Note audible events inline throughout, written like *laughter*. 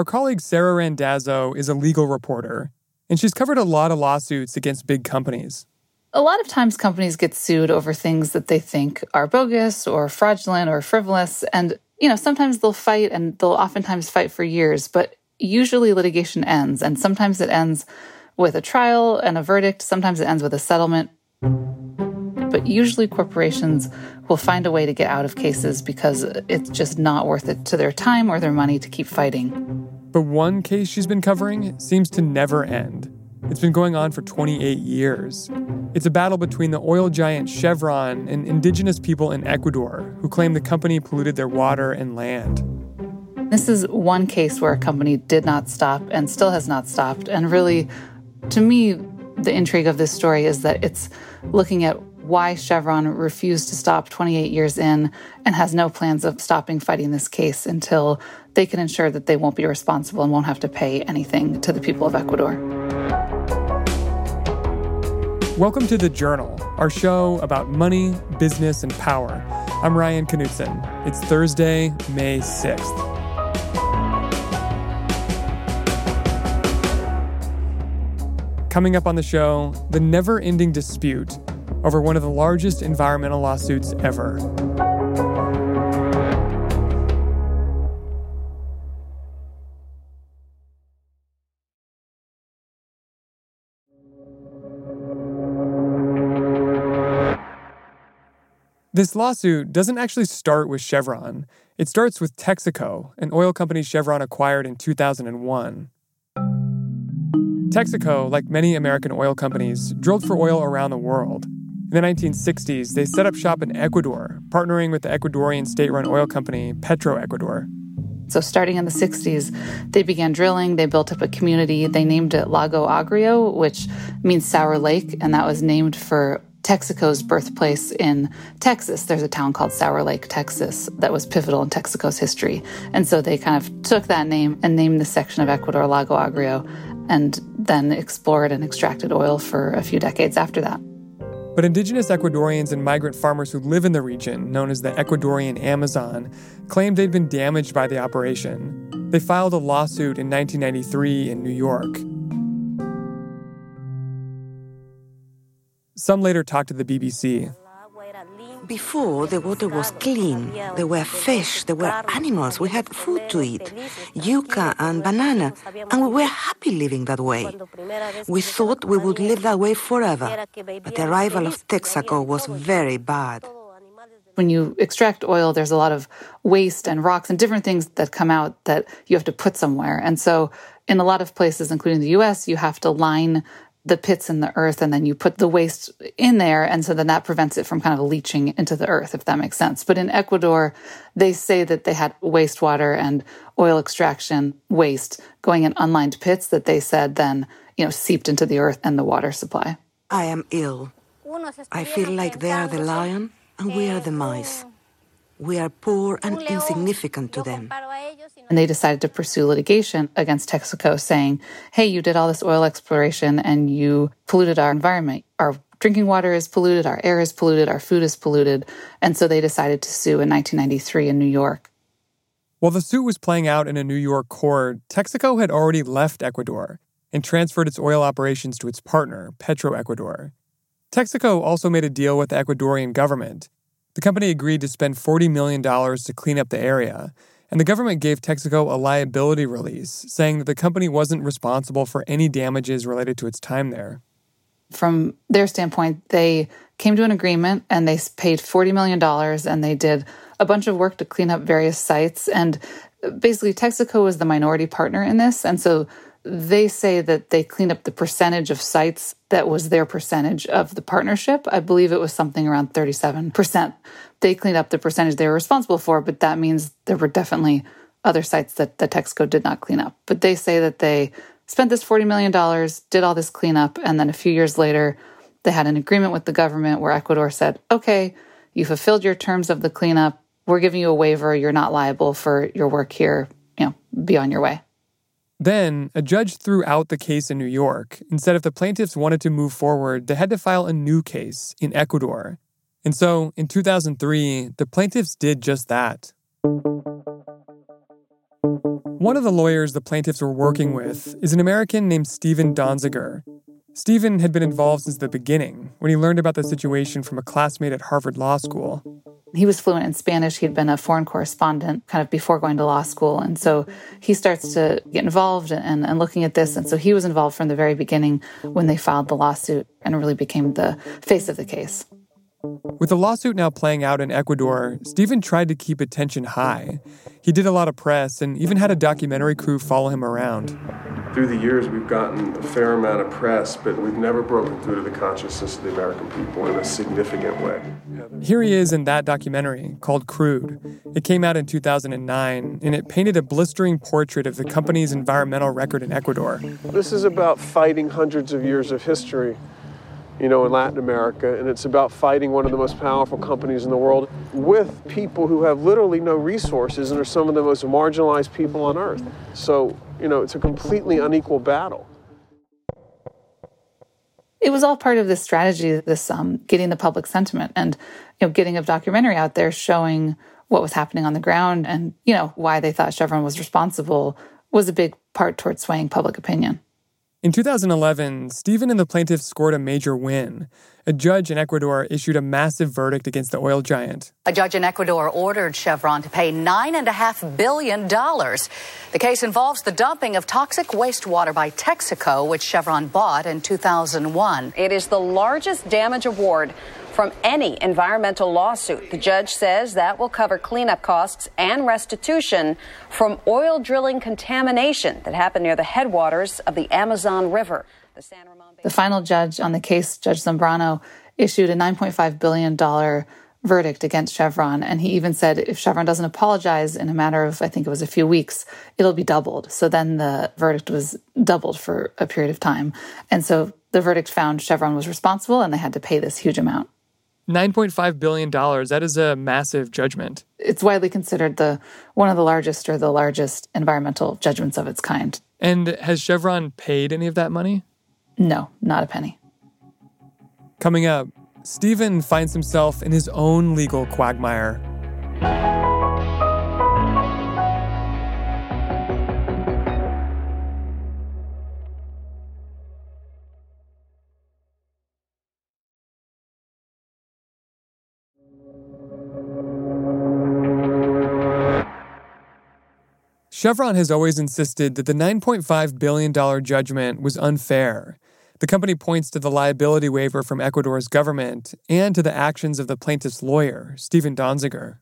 Our colleague Sara Randazzo is a legal reporter, and she's covered a lot of lawsuits against big companies. A lot of times companies get sued over things that they think are bogus or fraudulent or frivolous. And, you know, sometimes they'll fight and they'll oftentimes fight for years, but usually litigation ends. And sometimes it ends with a trial and a verdict. Sometimes it ends with a settlement. But usually corporations will find a way to get out of cases because it's just not worth it to their time or their money to keep fighting. But one case she's been covering seems to never end. It's been going on for 28 years. It's a battle between the oil giant Chevron and indigenous people in Ecuador who claim the company polluted their water and land. This is one case where a company did not stop and still has not stopped. And really, to me, the intrigue of this story is that it's looking at why Chevron refused to stop 28 years in and has no plans of stopping fighting this case until they can ensure that they won't be responsible and won't have to pay anything to the people of Ecuador. Welcome to The Journal, our show about money, business, and power. I'm Ryan Knutson. It's Thursday, May 6th. Coming up on the show, the never ending dispute over one of the largest environmental lawsuits ever. This lawsuit doesn't actually start with Chevron. It starts with Texaco, an oil company Chevron acquired in 2001. Texaco, like many American oil companies, drilled for oil around the world. In the 1960s, they set up shop in Ecuador, partnering with the Ecuadorian state run oil company Petroecuador. So, starting in the 60s, they began drilling. They built up a community. They named it Lago Agrio, which means sour lake, and that was named for Texaco's birthplace in Texas. There's a town called Sour Lake, Texas, that was pivotal in Texaco's history. And so they kind of took that name and named the section of Ecuador Lago Agrio, and then explored and extracted oil for a few decades after that. But indigenous Ecuadorians and migrant farmers who live in the region, known as the Ecuadorian Amazon, claimed they'd been damaged by the operation. They filed a lawsuit in 1993 in New York. Some later talked to the BBC. Before, the water was clean. There were fish, there were animals, we had food to eat, yuca and banana, and we were happy living that way. We thought we would live that way forever, but the arrival of Texaco was very bad. When you extract oil, there's a lot of waste and rocks and different things that come out that you have to put somewhere. And so, in a lot of places, including the US, you have to line the pits in the earth and then you put the waste in there and so then that prevents it from kind of leaching into the earth if that makes sense. But in ecuador they say that they had wastewater and oil extraction waste going in unlined pits that they said then you know seeped into the earth and the water supply. I am ill. I feel like they are the lion and we are the mice we are poor and insignificant to them and they decided to pursue litigation against Texaco, saying, hey, you did all this oil exploration and you polluted our environment. Our drinking water is polluted, our air is polluted, our food is polluted. And so they decided to sue in 1993 in New York. While the suit was playing out in a New York court, Texaco had already left Ecuador and transferred its oil operations to its partner, Petroecuador. Texaco also made a deal with the Ecuadorian government. The company agreed to spend $40 million to clean up the area, and the government gave Texaco a liability release, saying that the company wasn't responsible for any damages related to its time there. From their standpoint, they came to an agreement and they paid $40 million and they did a bunch of work to clean up various sites. And basically, Texaco was the minority partner in this. And so they say that they cleaned up the percentage of sites that was their percentage of the partnership. I believe it was something around 37%. They cleaned up the percentage they were responsible for, but that means there were definitely other sites that the Texaco did not clean up. But they say that they spent this $40 million, did all this cleanup, and then a few years later, they had an agreement with the government where Ecuador said, okay, you fulfilled your terms of the cleanup. We're giving you a waiver. You're not liable for your work here. You know, be on your way. Then, a judge threw out the case in New York and said if the plaintiffs wanted to move forward, they had to file a new case in Ecuador. And so, in 2003, the plaintiffs did just that. One of the lawyers the plaintiffs were working with is an American named Steven Donziger. Steven had been involved since the beginning when he learned about the situation from a classmate at Harvard Law School. He was fluent in Spanish. He'd been a foreign correspondent kind of before going to law school. And so he starts to get involved and, and looking at this. And so he was involved from the very beginning when they filed the lawsuit and really became the face of the case. With the lawsuit now playing out in Ecuador, Steven tried to keep attention high. He did a lot of press and even had a documentary crew follow him around. Through the years, we've gotten a fair amount of press, but we've never broken through to the consciousness of the American people in a significant way. Here he is in that documentary called Crude. It came out in 2009, and it painted a blistering portrait of the company's environmental record in Ecuador. This is about fighting hundreds of years of history you know, in Latin America, and it's about fighting one of the most powerful companies in the world with people who have literally no resources and are some of the most marginalized people on earth. So, you know, it's a completely unequal battle. It was all part of this strategy, this um, getting the public sentiment and you know getting a documentary out there showing what was happening on the ground and you know why they thought Chevron was responsible was a big part towards swaying public opinion. In 2011, Steven and the plaintiffs scored a major win. A judge in Ecuador issued a massive verdict against the oil giant. A judge in Ecuador ordered Chevron to pay $9.5 billion. The case involves the dumping of toxic wastewater by Texaco, which Chevron bought in 2001. It is the largest damage award from any environmental lawsuit. The judge says that will cover cleanup costs and restitution from oil drilling contamination that happened near the headwaters of the Amazon River. The, the final judge on the case, Judge Zambrano, issued a $9.5 billion verdict against Chevron. And he even said if Chevron doesn't apologize in a matter of, I think it was a few weeks, it'll be doubled. So then the verdict was doubled for a period of time. And so the verdict found Chevron was responsible and they had to pay this huge amount. $9.5 billion. That is a massive judgment. It's widely considered the one of the largest or the largest environmental judgments of its kind. And has Chevron paid any of that money? No, not a penny. Coming up, Steven finds himself in his own legal quagmire. Chevron has always insisted that the $9.5 billion judgment was unfair. The company points to the liability waiver from Ecuador's government and to the actions of the plaintiff's lawyer, Steven Donziger.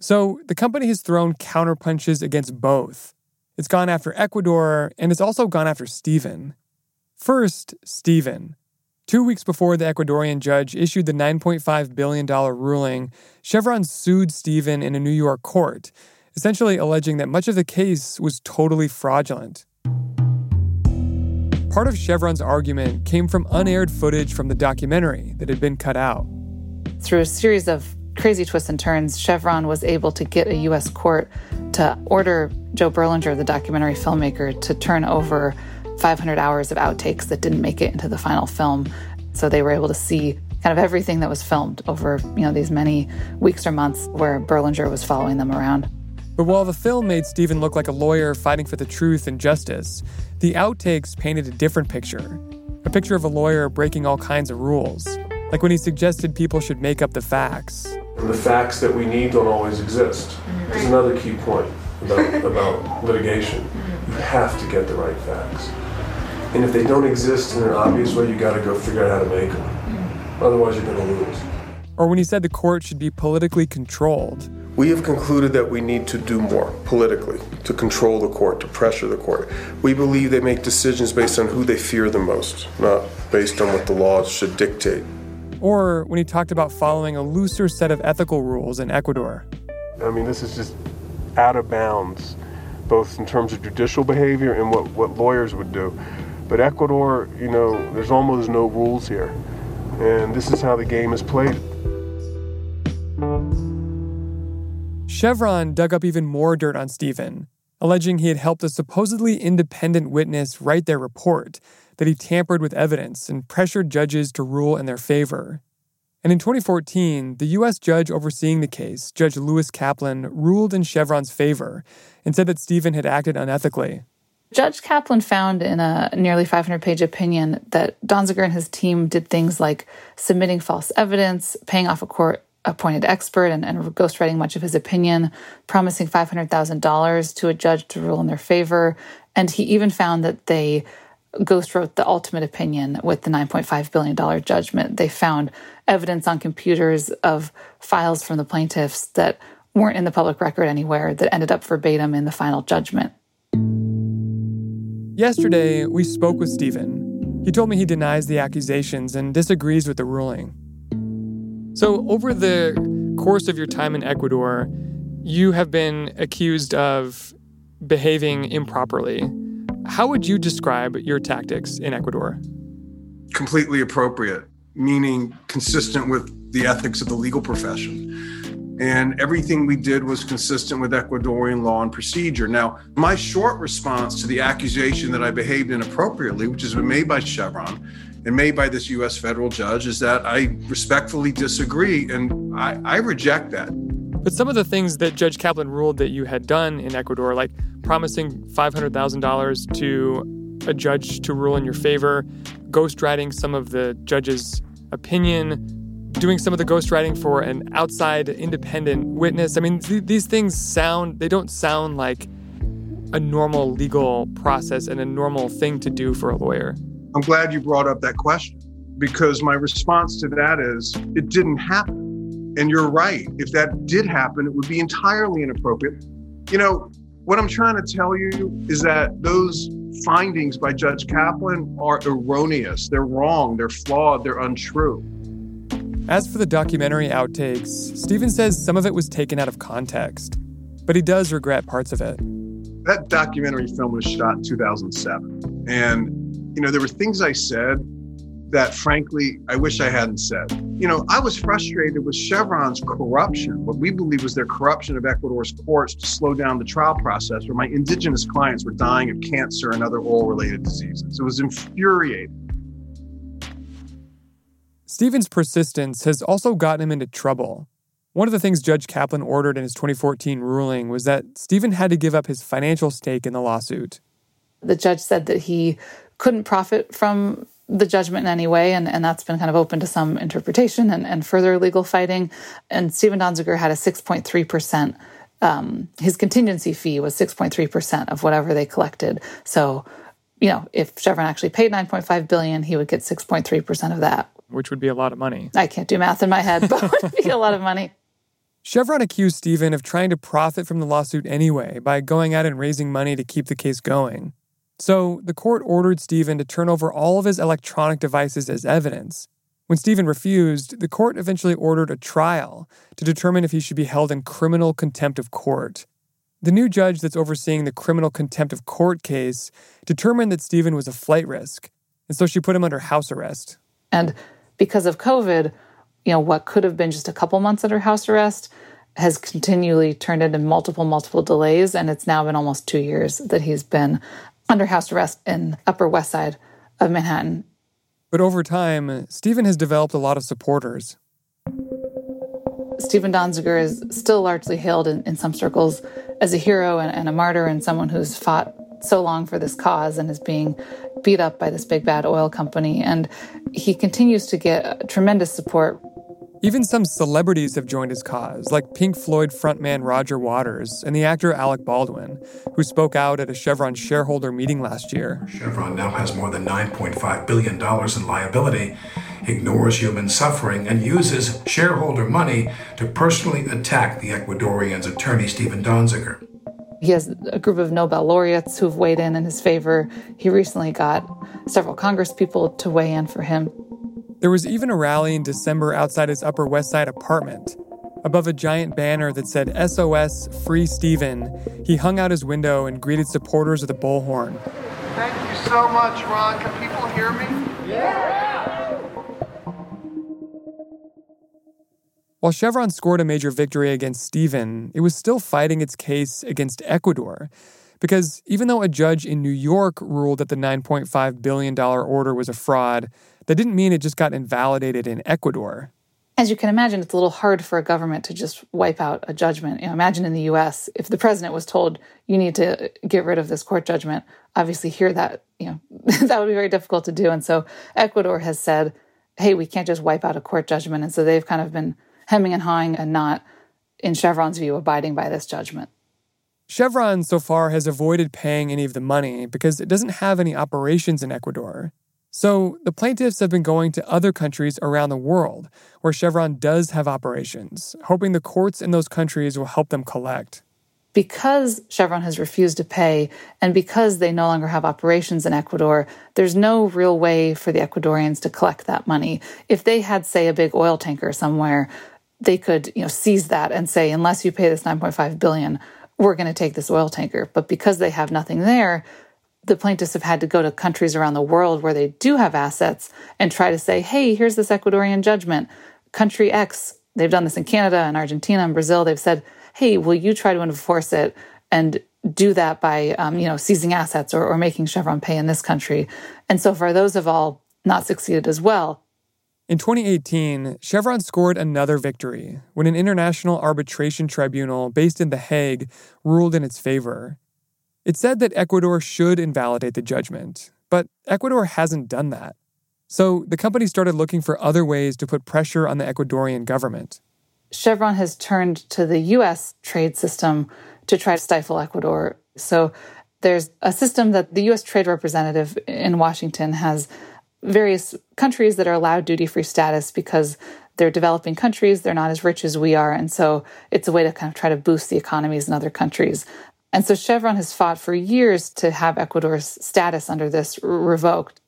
So the company has thrown counterpunches against both. It's gone after Ecuador and it's also gone after Steven. First, Steven. Two weeks before the Ecuadorian judge issued the $9.5 billion ruling, Chevron sued Steven in a New York court essentially alleging that much of the case was totally fraudulent. Part of Chevron's argument came from unaired footage from the documentary that had been cut out. Through a series of crazy twists and turns, Chevron was able to get a U.S. court to order Joe Berlinger, the documentary filmmaker, to turn over 500 hours of outtakes that didn't make it into the final film. So they were able to see kind of everything that was filmed over, you know, these many weeks or months where Berlinger was following them around. But while the film made Steven look like a lawyer fighting for the truth and justice, the outtakes painted a different picture a picture of a lawyer breaking all kinds of rules, like when he suggested people should make up the facts. And the facts that we need don't always exist. There's another key point about, *laughs* about litigation. You have to get the right facts. And if they don't exist in an obvious way, you got to go figure out how to make them. Mm-hmm. Otherwise, you're going to lose. Or when he said the court should be politically controlled, we have concluded that we need to do more politically to control the court, to pressure the court. We believe they make decisions based on who they fear the most, not based on what the laws should dictate. Or when he talked about following a looser set of ethical rules in Ecuador. I mean, this is just out of bounds, both in terms of judicial behavior and what, what lawyers would do. But Ecuador, you know, there's almost no rules here. And this is how the game is played. Chevron dug up even more dirt on Steven, alleging he had helped a supposedly independent witness write their report, that he tampered with evidence and pressured judges to rule in their favor. And in 2014, the U.S. judge overseeing the case, Judge Lewis Kaplan, ruled in Chevron's favor and said that Steven had acted unethically. Judge Kaplan found in a nearly 500 page opinion that Donziger and his team did things like submitting false evidence, paying off a court appointed expert and, and ghostwriting much of his opinion, promising $500,000 to a judge to rule in their favor. And he even found that they ghost wrote the ultimate opinion with the $9.5 billion judgment. They found evidence on computers of files from the plaintiffs that weren't in the public record anywhere that ended up verbatim in the final judgment. Yesterday, we spoke with Steven. He told me he denies the accusations and disagrees with the ruling. So, over the course of your time in Ecuador, you have been accused of behaving improperly. How would you describe your tactics in Ecuador? Completely appropriate, meaning consistent with the ethics of the legal profession. And everything we did was consistent with Ecuadorian law and procedure. Now, my short response to the accusation that I behaved inappropriately, which has been made by Chevron and made by this US federal judge, is that I respectfully disagree and I, I reject that. But some of the things that Judge Kaplan ruled that you had done in Ecuador, like promising $500,000 to a judge to rule in your favor, ghostwriting some of the judge's opinion, doing some of the ghostwriting for an outside independent witness. I mean, th- these things sound, they don't sound like a normal legal process and a normal thing to do for a lawyer. I'm glad you brought up that question because my response to that is it didn't happen. And you're right. If that did happen, it would be entirely inappropriate. You know, what I'm trying to tell you is that those findings by Judge Kaplan are erroneous. They're wrong. They're flawed. They're untrue. As for the documentary outtakes, Steven says some of it was taken out of context, but he does regret parts of it. That documentary film was shot in 2007. And, you know, there were things I said that frankly I wish I hadn't said. You know, I was frustrated with Chevron's corruption, what we believe was their corruption of Ecuador's courts to slow down the trial process, where my indigenous clients were dying of cancer and other oil related diseases. It was infuriating. Steven's persistence has also gotten him into trouble. One of the things Judge Kaplan ordered in his 2014 ruling was that Steven had to give up his financial stake in the lawsuit. The judge said that he couldn't profit from the judgment in any way, and, and that's been kind of open to some interpretation and, and further legal fighting. And Steven Donziger had a 6.3%, um, his contingency fee was 6.3% of whatever they collected. So, you know, if Chevron actually paid 9.5 billion, he would get 6.3% of that. Which would be a lot of money. I can't do math in my head, but *laughs* would be a lot of money. Chevron accused Steven of trying to profit from the lawsuit anyway by going out and raising money to keep the case going. So the court ordered Steven to turn over all of his electronic devices as evidence. When Steven refused, the court eventually ordered a trial to determine if he should be held in criminal contempt of court. The new judge that's overseeing the criminal contempt of court case determined that Steven was a flight risk, and so she put him under house arrest. And because of COVID, you know, what could have been just a couple months under house arrest has continually turned into multiple, multiple delays. And it's now been almost two years that he's been under house arrest in Upper West Side of Manhattan. But over time, Steven has developed a lot of supporters. Steven Donziger is still largely hailed in, in some circles as a hero and, and a martyr and someone who's fought so long for this cause and is being beat up by this big bad oil company. And he continues to get tremendous support even some celebrities have joined his cause, like Pink Floyd frontman Roger Waters and the actor Alec Baldwin, who spoke out at a Chevron shareholder meeting last year. Chevron now has more than $9.5 billion in liability, ignores human suffering, and uses shareholder money to personally attack the Ecuadorian's attorney, Steven Donziger. He has a group of Nobel laureates who've weighed in in his favor. He recently got several congresspeople to weigh in for him. There was even a rally in December outside his Upper West Side apartment. Above a giant banner that said SOS Free Steven, he hung out his window and greeted supporters with a bullhorn. Thank you so much, Ron. Can people hear me? Yeah! While Chevron scored a major victory against Steven, it was still fighting its case against Ecuador. Because even though a judge in New York ruled that the $9.5 billion order was a fraud, that didn't mean it just got invalidated in Ecuador. as you can imagine, it's a little hard for a government to just wipe out a judgment. You know, imagine in the US, if the president was told, you need to get rid of this court judgment, obviously here that, you know, *laughs* that would be very difficult to do. And so Ecuador has said, hey, we can't just wipe out a court judgment. And so they've kind of been hemming and hawing and not, in Chevron's view, abiding by this judgment. Chevron so far has avoided paying any of the money because it doesn't have any operations in Ecuador. So the plaintiffs have been going to other countries around the world where Chevron does have operations, hoping the courts in those countries will help them collect. Because Chevron has refused to pay and because they no longer have operations in Ecuador, there's no real way for the Ecuadorians to collect that money. If they had, say, a big oil tanker somewhere, they could, you know, seize that and say, unless you pay this 9.5 billion, we're going to take this oil tanker. But because they have nothing there, the plaintiffs have had to go to countries around the world where they do have assets and try to say, hey, here's this Ecuadorian judgment. Country X, they've done this in Canada and Argentina and Brazil. They've said, hey, will you try to enforce it and do that by, um, you know, seizing assets or, or making Chevron pay in this country? And so far, those have all not succeeded as well. In 2018, Chevron scored another victory when an international arbitration tribunal based in The Hague ruled in its favor. It said that Ecuador should invalidate the judgment, but Ecuador hasn't done that. So the company started looking for other ways to put pressure on the Ecuadorian government. Chevron has turned to the US trade system to try to stifle Ecuador. So there's a system that the US trade representative in Washington has various countries that are allowed duty free status because they're developing countries, they're not as rich as we are. And so it's a way to kind of try to boost the economies in other countries. And so Chevron has fought for years to have Ecuador's status under this revoked.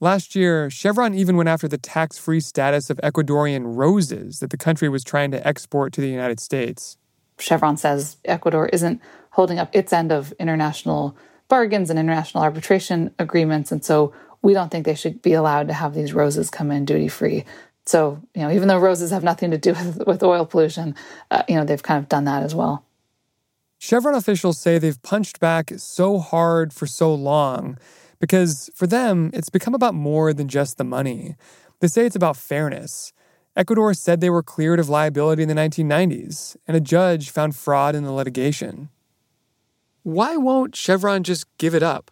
Last year, Chevron even went after the tax free status of Ecuadorian roses that the country was trying to export to the United States. Chevron says Ecuador isn't holding up its end of international bargains and international arbitration agreements. And so we don't think they should be allowed to have these roses come in duty free. So, you know, even though roses have nothing to do *laughs* with, with oil pollution, uh, you know, they've kind of done that as well. Chevron officials say they've punched back so hard for so long because for them, it's become about more than just the money. They say it's about fairness. Ecuador said they were cleared of liability in the 1990s, and a judge found fraud in the litigation. Why won't Chevron just give it up?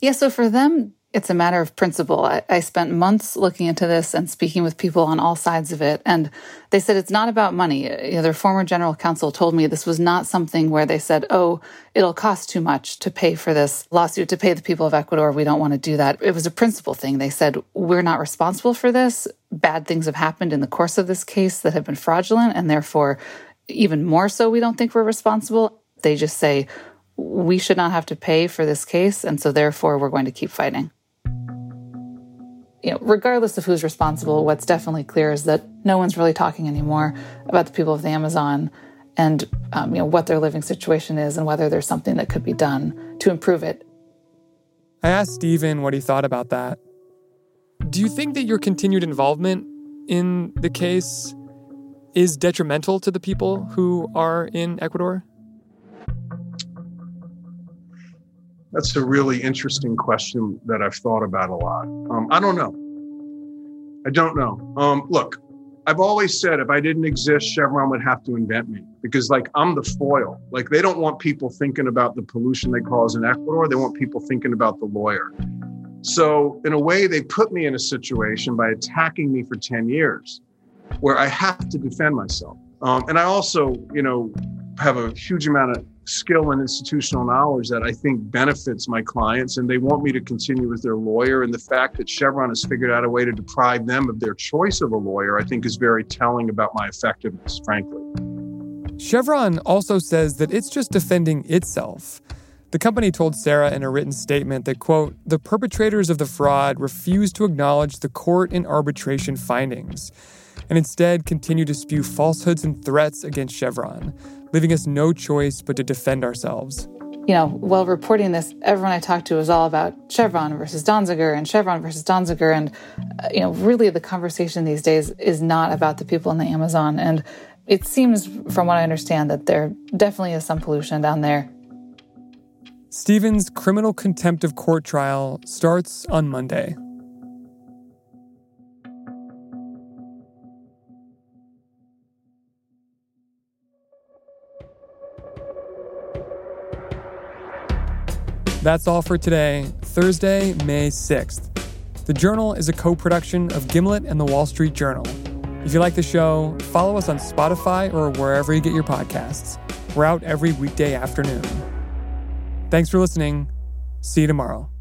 Yeah, so for them, it's a matter of principle. I, I, spent months looking into this and speaking with people on all sides of it. And they said it's not about money. You know, their former general counsel told me this was not something where they said, oh, it'll cost too much to pay for this lawsuit, to pay the people of Ecuador. We don't want to do that. It was a principle thing. They said, we're not responsible for this. Bad things have happened in the course of this case that have been fraudulent. And therefore, even more so, we don't think we're responsible. They just say, we should not have to pay for this case. And so therefore, we're going to keep fighting you know, regardless of who's responsible, what's definitely clear is that no one's really talking anymore about the people of the Amazon and um, you know what their living situation is and whether there's something that could be done to improve it. I asked Steven what he thought about that. Do you think that your continued involvement in the case is detrimental to the people who are in Ecuador? That's a really interesting question that I've thought about a lot. Um, I don't know. I don't know. Um, look, I've always said if I didn't exist, Chevron would have to invent me because, like, I'm the foil. Like, they don't want people thinking about the pollution they cause in Ecuador. They want people thinking about the lawyer. So, in a way, they put me in a situation by attacking me for 10 years where I have to defend myself. Um, and I also, you know, have a huge amount of skill and institutional knowledge that I think benefits my clients, and they want me to continue as their lawyer. And the fact that Chevron has figured out a way to deprive them of their choice of a lawyer, I think is very telling about my effectiveness, frankly. Chevron also says that it's just defending itself. The company told Sara in a written statement that, quote, the perpetrators of the fraud refused to acknowledge the court and arbitration findings and instead continue to spew falsehoods and threats against Chevron, leaving us no choice but to defend ourselves. You know, while reporting this, everyone I talked to was all about Chevron versus Donziger and Chevron versus Donziger. And, uh, you know, really the conversation these days is not about the people in the Amazon. And it seems, from what I understand, that there definitely is some pollution down there. Steven's criminal contempt of court trial starts on Monday. That's all for today, Thursday, May 6th. The Journal is a co production of Gimlet and the Wall Street Journal. If you like the show, follow us on Spotify or wherever you get your podcasts. We're out every weekday afternoon. Thanks for listening. See you tomorrow.